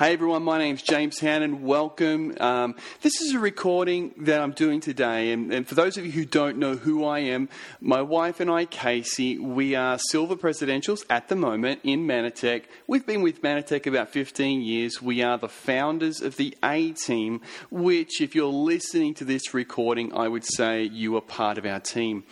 Hey everyone, my name's James Hannan. Welcome. Um, this is a recording that I'm doing today, and, and, for those of you who don't know who I am, my wife and I, Casey, we are silver presidentials at the moment in Mannatech. We've been with Mannatech about 15 years. We are the founders of the A Team, which, if you're listening to this recording, I would say you are part of our team.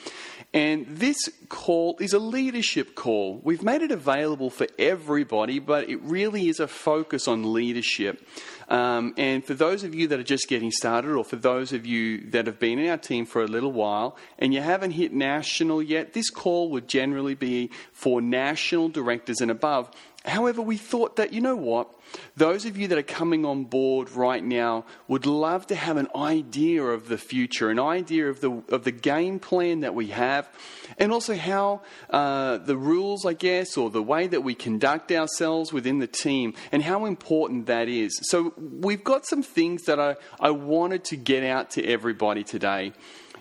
And this call is a leadership call. We've made it available for everybody, but it really is a focus on leadership. Um, and for those of you that are just getting started, or for those of you that have been in our team for a little while and you haven't hit national yet, this call would generally be for national directors and above. However, we thought that, you know what? Those of you that are coming on board right now would love to have an idea of the future, an idea of the, of the game plan that we have, and also how uh, the rules, I guess, or the way that we conduct ourselves within the team, and how important that is. So, we've got some things that I, I wanted to get out to everybody today.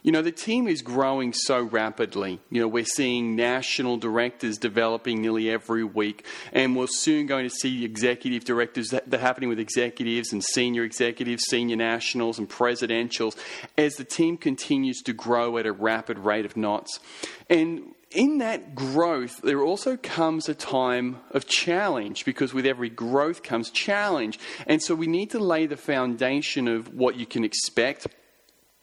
You know, the team is growing so rapidly. You know, we're seeing national directors developing nearly every week, and we're soon going to see executive directors that, that happening with executives and senior executives, senior nationals, and presidentials as the team continues to grow at a rapid rate of knots. And in that growth, there also comes a time of challenge because with every growth comes challenge. And so we need to lay the foundation of what you can expect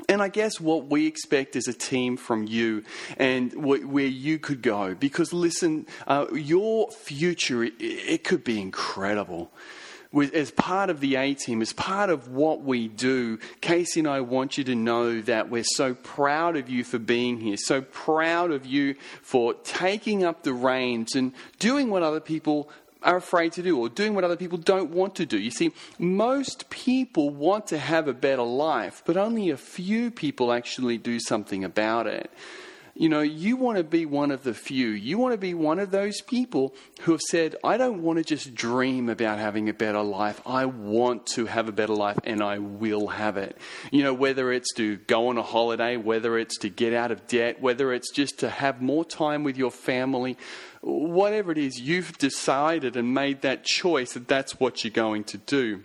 and I guess what we expect as a team from you and where you could go. Because listen, uh, your future, it, it could be incredible as part of the A team, as part of what we do, Casey and I want you to know that we're so proud of you for being here, so proud of you for taking up the reins and doing what other people are afraid to do or doing what other people don't want to do. You see, most people want to have a better life, but only a few people actually do something about it. You know, you want to be one of the few. You want to be one of those people who have said, I don't want to just dream about having a better life. I want to have a better life and I will have it. You know, whether it's to go on a holiday, whether it's to get out of debt, whether it's just to have more time with your family, whatever it is, you've decided and made that choice that that's what you're going to do.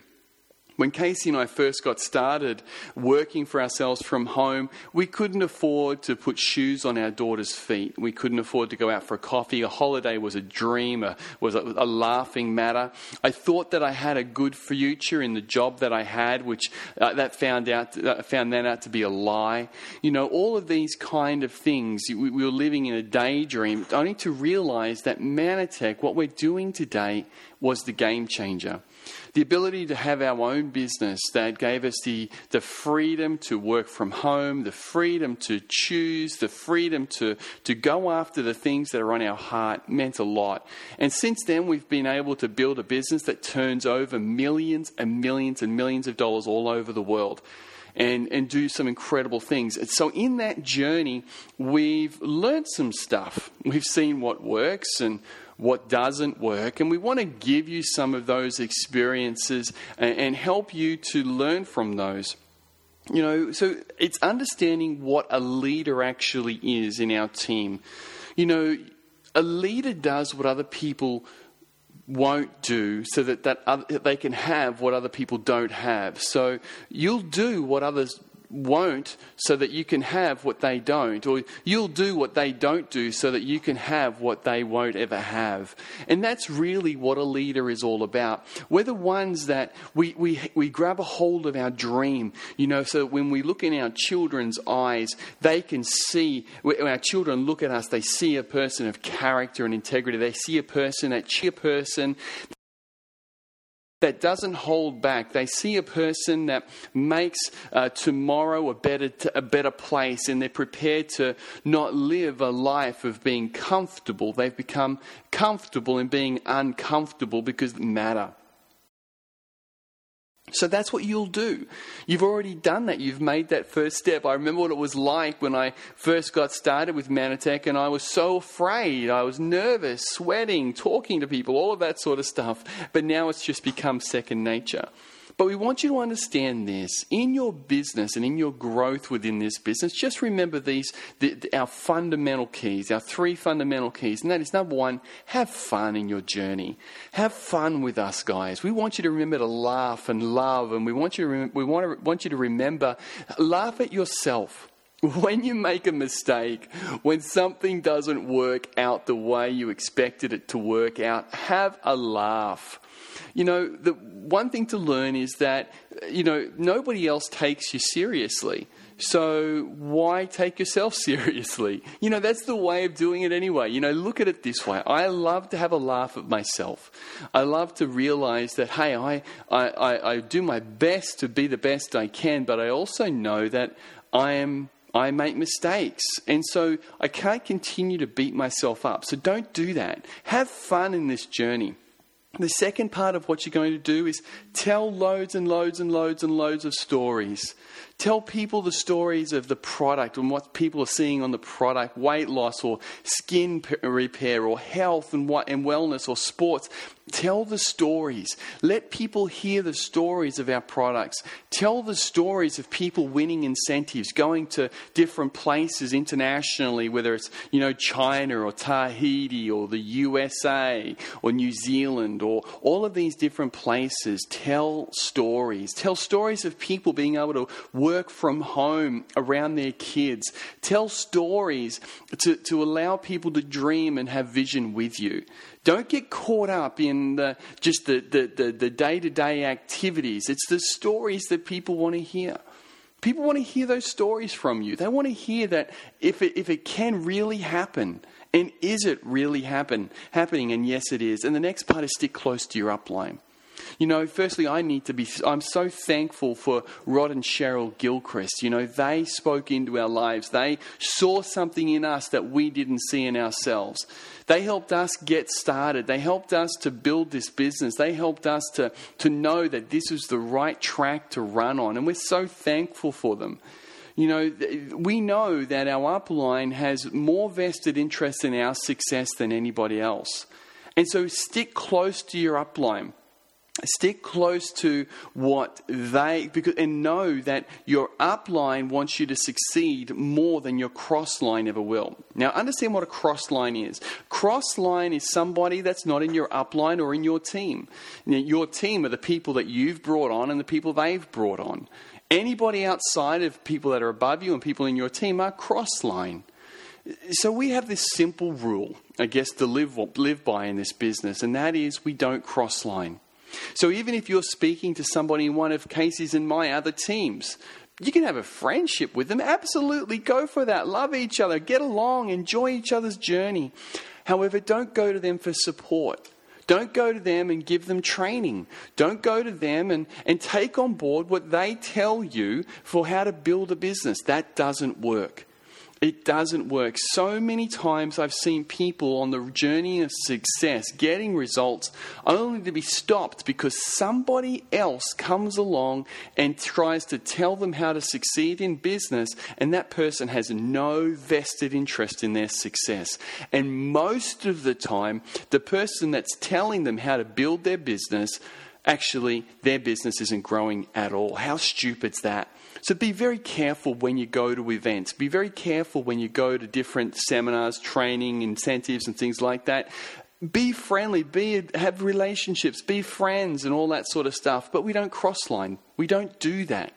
When Casey and I first got started working for ourselves from home, we couldn't afford to put shoes on our daughter's feet. We couldn't afford to go out for a coffee. A holiday was a dream, a, was a, a laughing matter. I thought that I had a good future in the job that I had, which uh, that found out uh, found that out to be a lie. You know, all of these kind of things. We, we were living in a daydream, only to realize that Mannatech, what we're doing today, was the game changer. The ability to have our own business that gave us the, the freedom to work from home, the freedom to choose, the freedom to, to go after the things that are on our heart meant a lot. And since then, we've been able to build a business that turns over millions and millions and millions of dollars all over the world and, and do some incredible things. So, in that journey, we've learned some stuff. We've seen what works and what doesn't work. And we want to give you some of those experiences and, and help you to learn from those. You know, so it's understanding what a leader actually is in our team. You know, a leader does what other people won't do so that, that other, they can have what other people don't have. So you'll do what others won't so that you can have what they don't, or you'll do what they don't do so that you can have what they won't ever have. And that's really what a leader is all about. We're the ones that we, we, we grab a hold of our dream, you know, so when we look in our children's eyes, they can see, when our children look at us, they see a person of character and integrity. They see a person, a cheer person that doesn't hold back. They see a person that makes uh, tomorrow a better, a better place and they're prepared to not live a life of being comfortable. They've become comfortable in being uncomfortable because they matter. So that's what you'll do. You've already done that. You've made that first step. I remember what it was like when I first got started with Mannatech, and I was so afraid. I was nervous, sweating, talking to people, all of that sort of stuff. But now it's just become second nature. But we want you to understand this in your business and in your growth within this business. Just remember these, the, the, our fundamental keys, our three fundamental keys. And that is number one, have fun in your journey. Have fun with us, guys. We want you to remember to laugh and love, and we want you to, rem- we want, to, want you to remember, laugh at yourself. When you make a mistake, when something doesn't work out the way you expected it to work out, have a laugh you know, the one thing to learn is that, you know, nobody else takes you seriously. So why take yourself seriously? You know, that's the way of doing it anyway. You know, look at it this way. I love to have a laugh at myself. I love to realize that, hey, I, I, I, I do my best to be the best I can, but I also know that I am I make mistakes. And so I can't continue to beat myself up. So don't do that. Have fun in this journey. The second part of what you're going to do is tell loads and loads and loads and loads of stories. Tell people the stories of the product and what people are seeing on the product weight loss or skin repair or health and, what, and wellness or sports. Tell the stories. Let people hear the stories of our products. Tell the stories of people winning incentives, going to different places internationally, whether it's you know China or Tahiti or the USA or New Zealand or all of these different places. Tell stories. Tell stories of people being able to work from home around their kids. Tell stories to, to allow people to dream and have vision with you. Don't get caught up in the, just the, the, the day-to-day activities. It's the stories that people want to hear. People want to hear those stories from you. They want to hear that if it, if it can really happen, and is it really happen, happening? And yes, it is. And the next part is stick close to your upline. You know, firstly, I need to be, I'm so thankful for Rod and Cheryl Gilchrist. You know, they spoke into our lives. They saw something in us that we didn't see in ourselves. They helped us get started. They helped us to build this business. They helped us to, to know that this was the right track to run on. And we're so thankful for them. You know, we know that our upline has more vested interest in our success than anybody else. And so stick close to your upline stick close to what they because and know that your upline wants you to succeed more than your cross line ever will. Now understand what a cross line is. Cross line is somebody that's not in your upline or in your team. Your team are the people that you've brought on and the people they've brought on. Anybody outside of people that are above you and people in your team are cross line so we have this simple rule i guess to live live by in this business and that is we don't cross line so even if you're speaking to somebody in one of Casey's and my other teams, you can have a friendship with them. Absolutely go for that. Love each other, get along, enjoy each other's journey. However, don't go to them for support. Don't go to them and give them training. Don't go to them and, and take on board what they tell you for how to build a business. That doesn't work. It doesn't work. So many times I've seen people on the journey of success getting results only to be stopped because somebody else comes along and tries to tell them how to succeed in business, and that person has no vested interest in their success. And most of the time, the person that's telling them how to build their business actually, their business isn't growing at all. How stupid's that? So be very careful when you go to events. Be very careful when you go to different seminars, training, incentives, and things like that. Be friendly, be have relationships, be friends, and all that sort of stuff. But we don't cross line. We don't do that.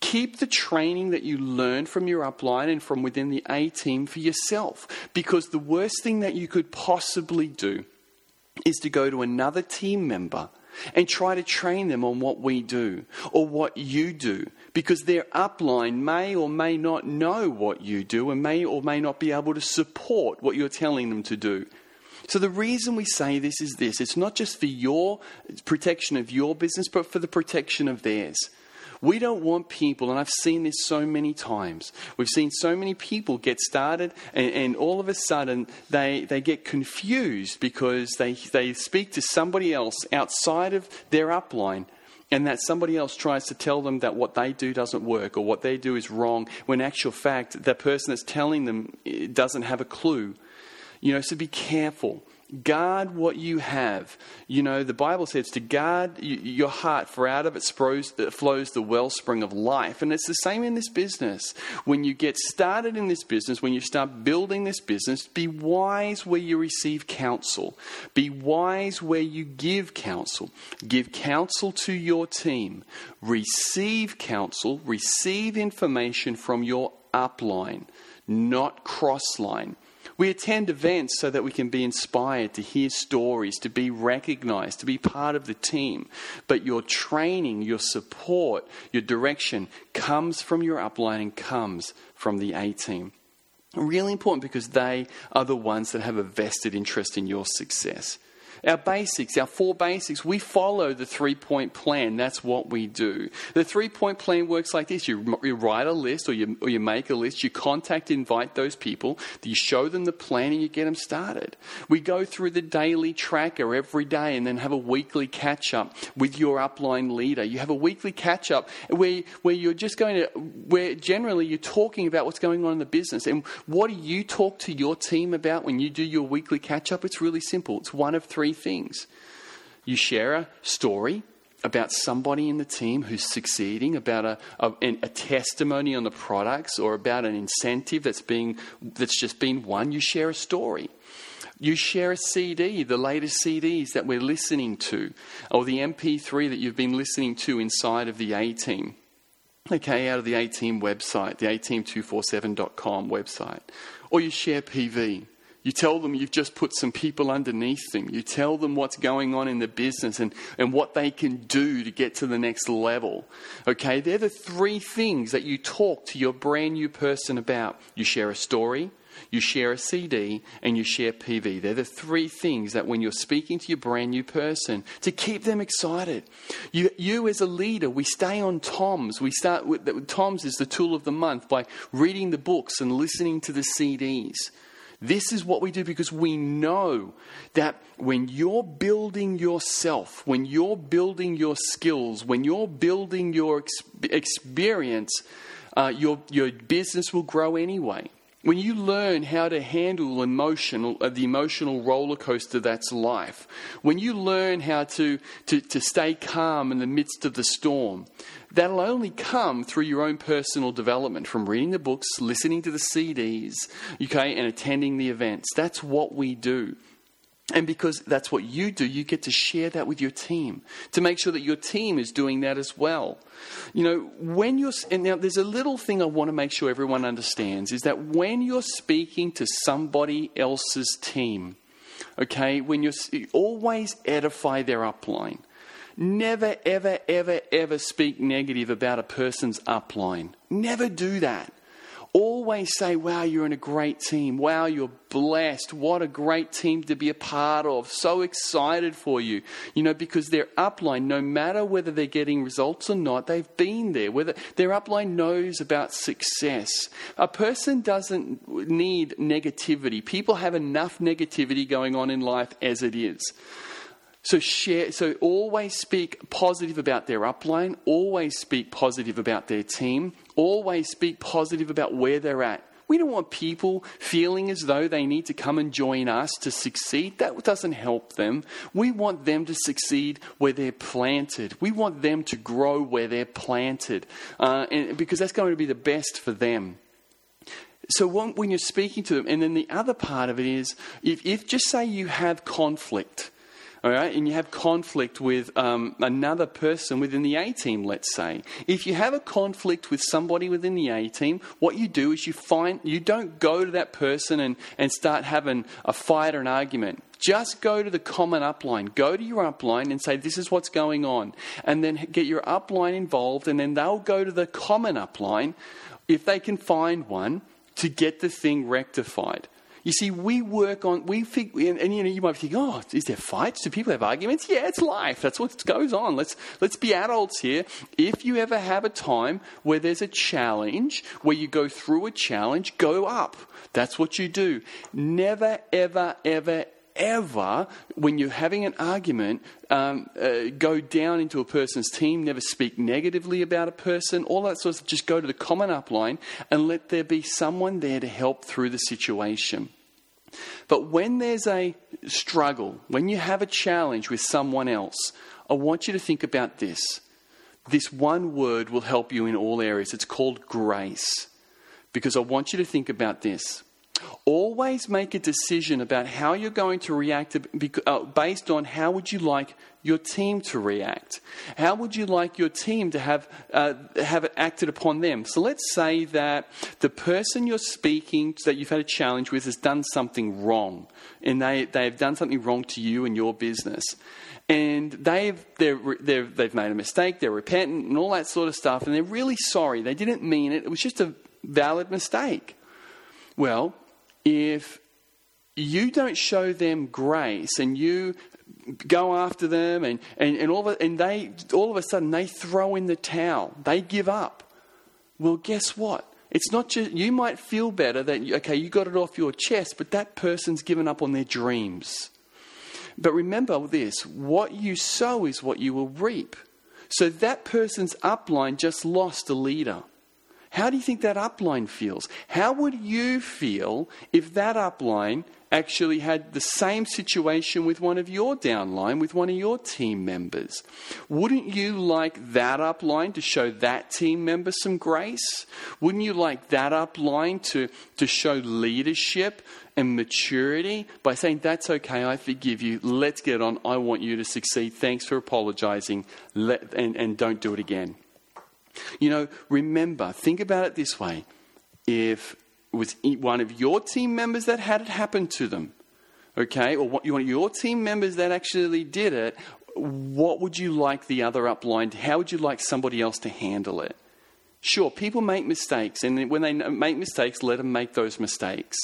Keep the training that you learn from your upline and from within the A team for yourself. Because the worst thing that you could possibly do is to go to another team member and try to train them on what we do or what you do because their upline may or may not know what you do and may or may not be able to support what you're telling them to do. So, the reason we say this is this it's not just for your protection of your business, but for the protection of theirs. We don't want people, and I've seen this so many times. We've seen so many people get started, and, and all of a sudden they, they get confused because they, they speak to somebody else outside of their upline and that somebody else tries to tell them that what they do doesn't work or what they do is wrong, when in actual fact, the person that's telling them eh, doesn't have a clue. You know, so be careful. Guard what you have. You know, the Bible says to guard your heart, for out of it uh, flows the wellspring of life. And it's the same in this business. When you get started in this business, when you start building this business, be wise where you receive counsel. Be wise where you give counsel. Give counsel to your team. Receive counsel, receive information from your upline, not crossline. We attend events so that we can be inspired to hear stories, to be recognized, to be part of the team. But your training, your support, your direction comes from your upline and comes from the A team. Really important because they are the ones that have a vested interest in your success. Our basics, our four basics, we follow the three point plan. That's what we do. The three point plan works like this you, you write a list or you, or you make a list, you contact, invite those people, you show them the plan, and you get them started. We go through the daily tracker every day and then have a weekly catch up with your upline leader. You have a weekly catch up where, where you're just going to, where generally you're talking about what's going on in the business. And what do you talk to your team about when you do your weekly catch up? It's really simple. It's one of three things. You share a story about somebody in the team who's succeeding, about a, a, a, testimony on the products, or about an incentive that's, being, that's just been won. You share a story. You share a CD, the latest CDs that we're listening to, or the MP3 that you've been listening to inside of the A team. Okay, out of the A team website, the ateam247.com website. Or you share PV. You tell them you've just put some people underneath them. You tell them what's going on in the business and, and what they can do to get to the next level. Okay, they're the three things that you talk to your brand new person about. You share a story, you share a CD, and you share PV. They're the three things that when you're speaking to your brand new person, to keep them excited. You, you as a leader, we stay on TOMS. We start with TOMS is the tool of the month by reading the books and listening to the CDs. This is what we do because we know that when you're building yourself, when you're building your skills, when you're building your ex- experience, uh, your, your business will grow anyway. When you learn how to handle emotional, uh, the emotional roller coaster that's life, when you learn how to, to, to stay calm in the midst of the storm, That'll only come through your own personal development from reading the books, listening to the CDs, okay, and attending the events. That's what we do. And because that's what you do, you get to share that with your team to make sure that your team is doing that as well. You know, when you're, and now there's a little thing I want to make sure everyone understands is that when you're speaking to somebody else's team, okay, when you're, always edify their upline. Never, ever, ever, ever speak negative about a person's upline. Never do that. Always say, wow, you're in a great team. Wow, you're blessed. What a great team to be a part of. So excited for you. You know, because their upline, no matter whether they're getting results or not, they've been there. Whether their upline knows about success. A person doesn't need negativity. People have enough negativity going on in life as it is. So share, so always speak positive about their upline, always speak positive about their team, always speak positive about where they're at. We don't want people feeling as though they need to come and join us to succeed. That doesn't help them. We want them to succeed where they're planted. We want them to grow where they're planted, uh, and, because that's going to be the best for them. So when, you're speaking to them, and then the other part of it is, if, if just say you have conflict, all right, and you have conflict with um, another person within the A team, let's say. If you have a conflict with somebody within the A team, what you do is you find you don't go to that person and, and start having a fight or an argument. Just go to the common upline. Go to your upline and say, This is what's going on. And then get your upline involved, and then they'll go to the common upline, if they can find one, to get the thing rectified. You see, we work on, we think, and, and, you know, you might think, oh, is there fights? Do people have arguments? Yeah, it's life. That's what goes on. Let's, let's be adults here. If you ever have a time where there's a challenge, where you go through a challenge, go up. That's what you do. Never, ever, ever, ever, when you're having an argument, um, uh, go down into a person's team, never speak negatively about a person, all that sort of just go to the common upline and let there be someone there to help through the situation. But when there's a struggle, when you have a challenge with someone else, I want you to think about this. This one word will help you in all areas. It's called grace. Because I want you to think about this. Always make a decision about how you're going to react uh, based on how would you like your team to react. How would you like your team to have uh, have it acted upon them? So let's say that the person you're speaking to that you've had a challenge with has done something wrong, and they they've done something wrong to you and your business and they've, they're, they have made a mistake, they're repentant, and all that sort of stuff, and they're really sorry. They didn't mean it, it was just a valid mistake. Well, if you don't show them grace and you go after them and, and, and, all, of, and they, all of a sudden they throw in the towel, they give up. Well, guess what? It's not just, you might feel better that, okay, you got it off your chest, but that person's given up on their dreams. But remember this what you sow is what you will reap. So that person's upline just lost a leader. How do you think that upline feels? How would you feel if that upline actually had the same situation with one of your downline, with one of your team members? Wouldn't you like that upline to show that team member some grace? Wouldn't you like that upline to, to show leadership and maturity by saying, That's okay, I forgive you, let's get on, I want you to succeed, thanks for apologizing, Let, and, and don't do it again. You know, remember, think about it this way. If it was one of your team members that had it happen to them, okay, or what, one of your team members that actually did it, what would you like the other upline, how would you like somebody else to handle it? Sure, people make mistakes, and when they make mistakes, let them make those mistakes.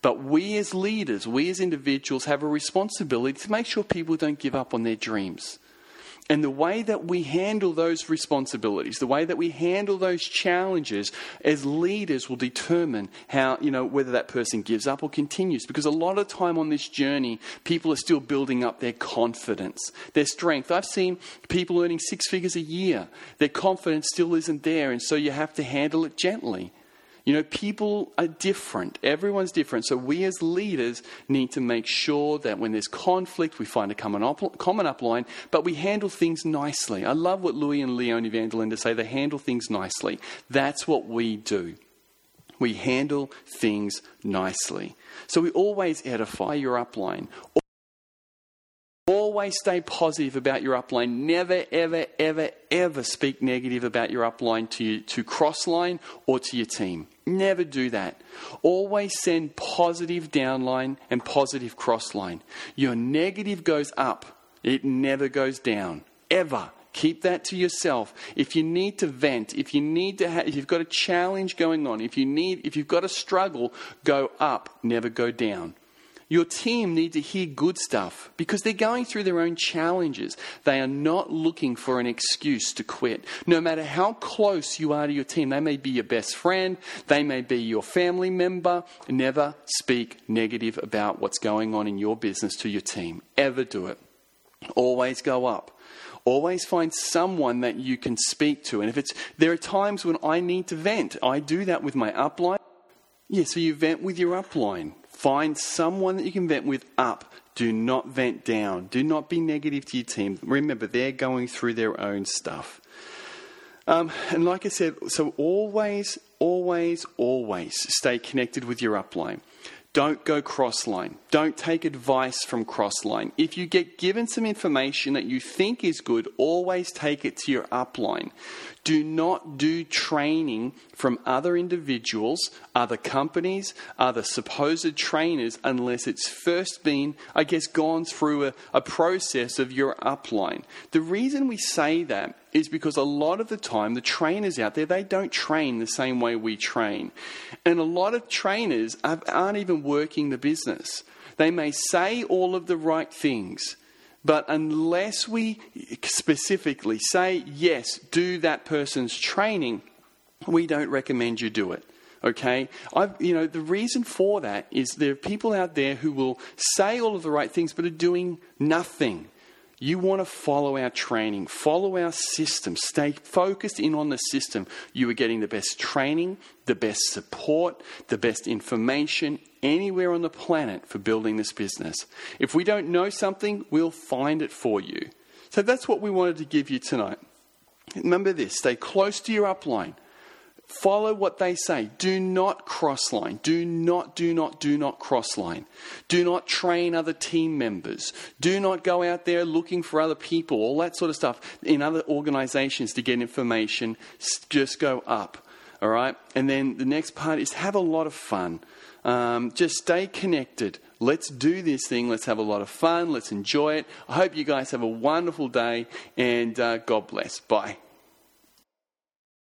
But we as leaders, we as individuals have a responsibility to make sure people don't give up on their dreams. And the way that we handle those responsibilities, the way that we handle those challenges as leaders will determine how, you know, whether that person gives up or continues. Because a lot of time on this journey, people are still building up their confidence, their strength. I've seen people earning six figures a year. Their confidence still isn't there. And so you have to handle it gently. You know, people are different. Everyone's different. So we as leaders need to make sure that when there's conflict, we find a common, up, common upline, but we handle things nicely. I love what Louis and Leonie van say. They handle things nicely. That's what we do. We handle things nicely. So we always edify your upline. Always stay positive about your upline. Never, ever, ever, ever speak negative about your upline to, you, to Crossline or to your team. Never do that. Always send positive downline and positive crossline. Your negative goes up, it never goes down. Ever. Keep that to yourself. If you need to vent, if you need to, if you've got a challenge going on, if you need, if you've got a struggle, go up, never go down. Your team need to hear good stuff because they're going through their own challenges. They are not looking for an excuse to quit. No matter how close you are to your team, they may be your best friend, they may be your family member. Never speak negative about what's going on in your business to your team. Ever do it. Always go up. Always find someone that you can speak to. And if it's, there are times when I need to vent. I do that with my upline. Yeah, so you vent with your upline. Find someone that you can vent with up. Do not vent down. Do not be negative to your team. Remember, they're going through their own stuff. Um, and like I said, so always, always, always stay connected with your upline. Don't go crossline. Don't take advice from crossline. If you get given some information that you think is good, always take it to your upline. Do not do training from other individuals, other companies, other supposed trainers, unless it's first been, I guess, gone through a, a process of your upline. The reason we say that is because a lot of the time the trainers out there they don't train the same way we train. And a lot of trainers aren't even working the business. They may say all of the right things but unless we specifically say yes do that person's training we don't recommend you do it okay? I've, you know the reason for that is there are people out there who will say all of the right things but are doing nothing you want to follow our training, follow our system, stay focused in on the system. You are getting the best training, the best support, the best information anywhere on the planet for building this business. If we don't know something, we'll find it for you. So that's what we wanted to give you tonight. Remember this stay close to your upline. Follow what they say. Do not cross line. Do not, do not, do not cross line. Do not train other team members. Do not go out there looking for other people, all that sort of stuff in other organizations to get information. Just go up. All right? And then the next part is have a lot of fun. Um, just stay connected. Let's do this thing. Let's have a lot of fun. Let's enjoy it. I hope you guys have a wonderful day and uh, God bless. Bye.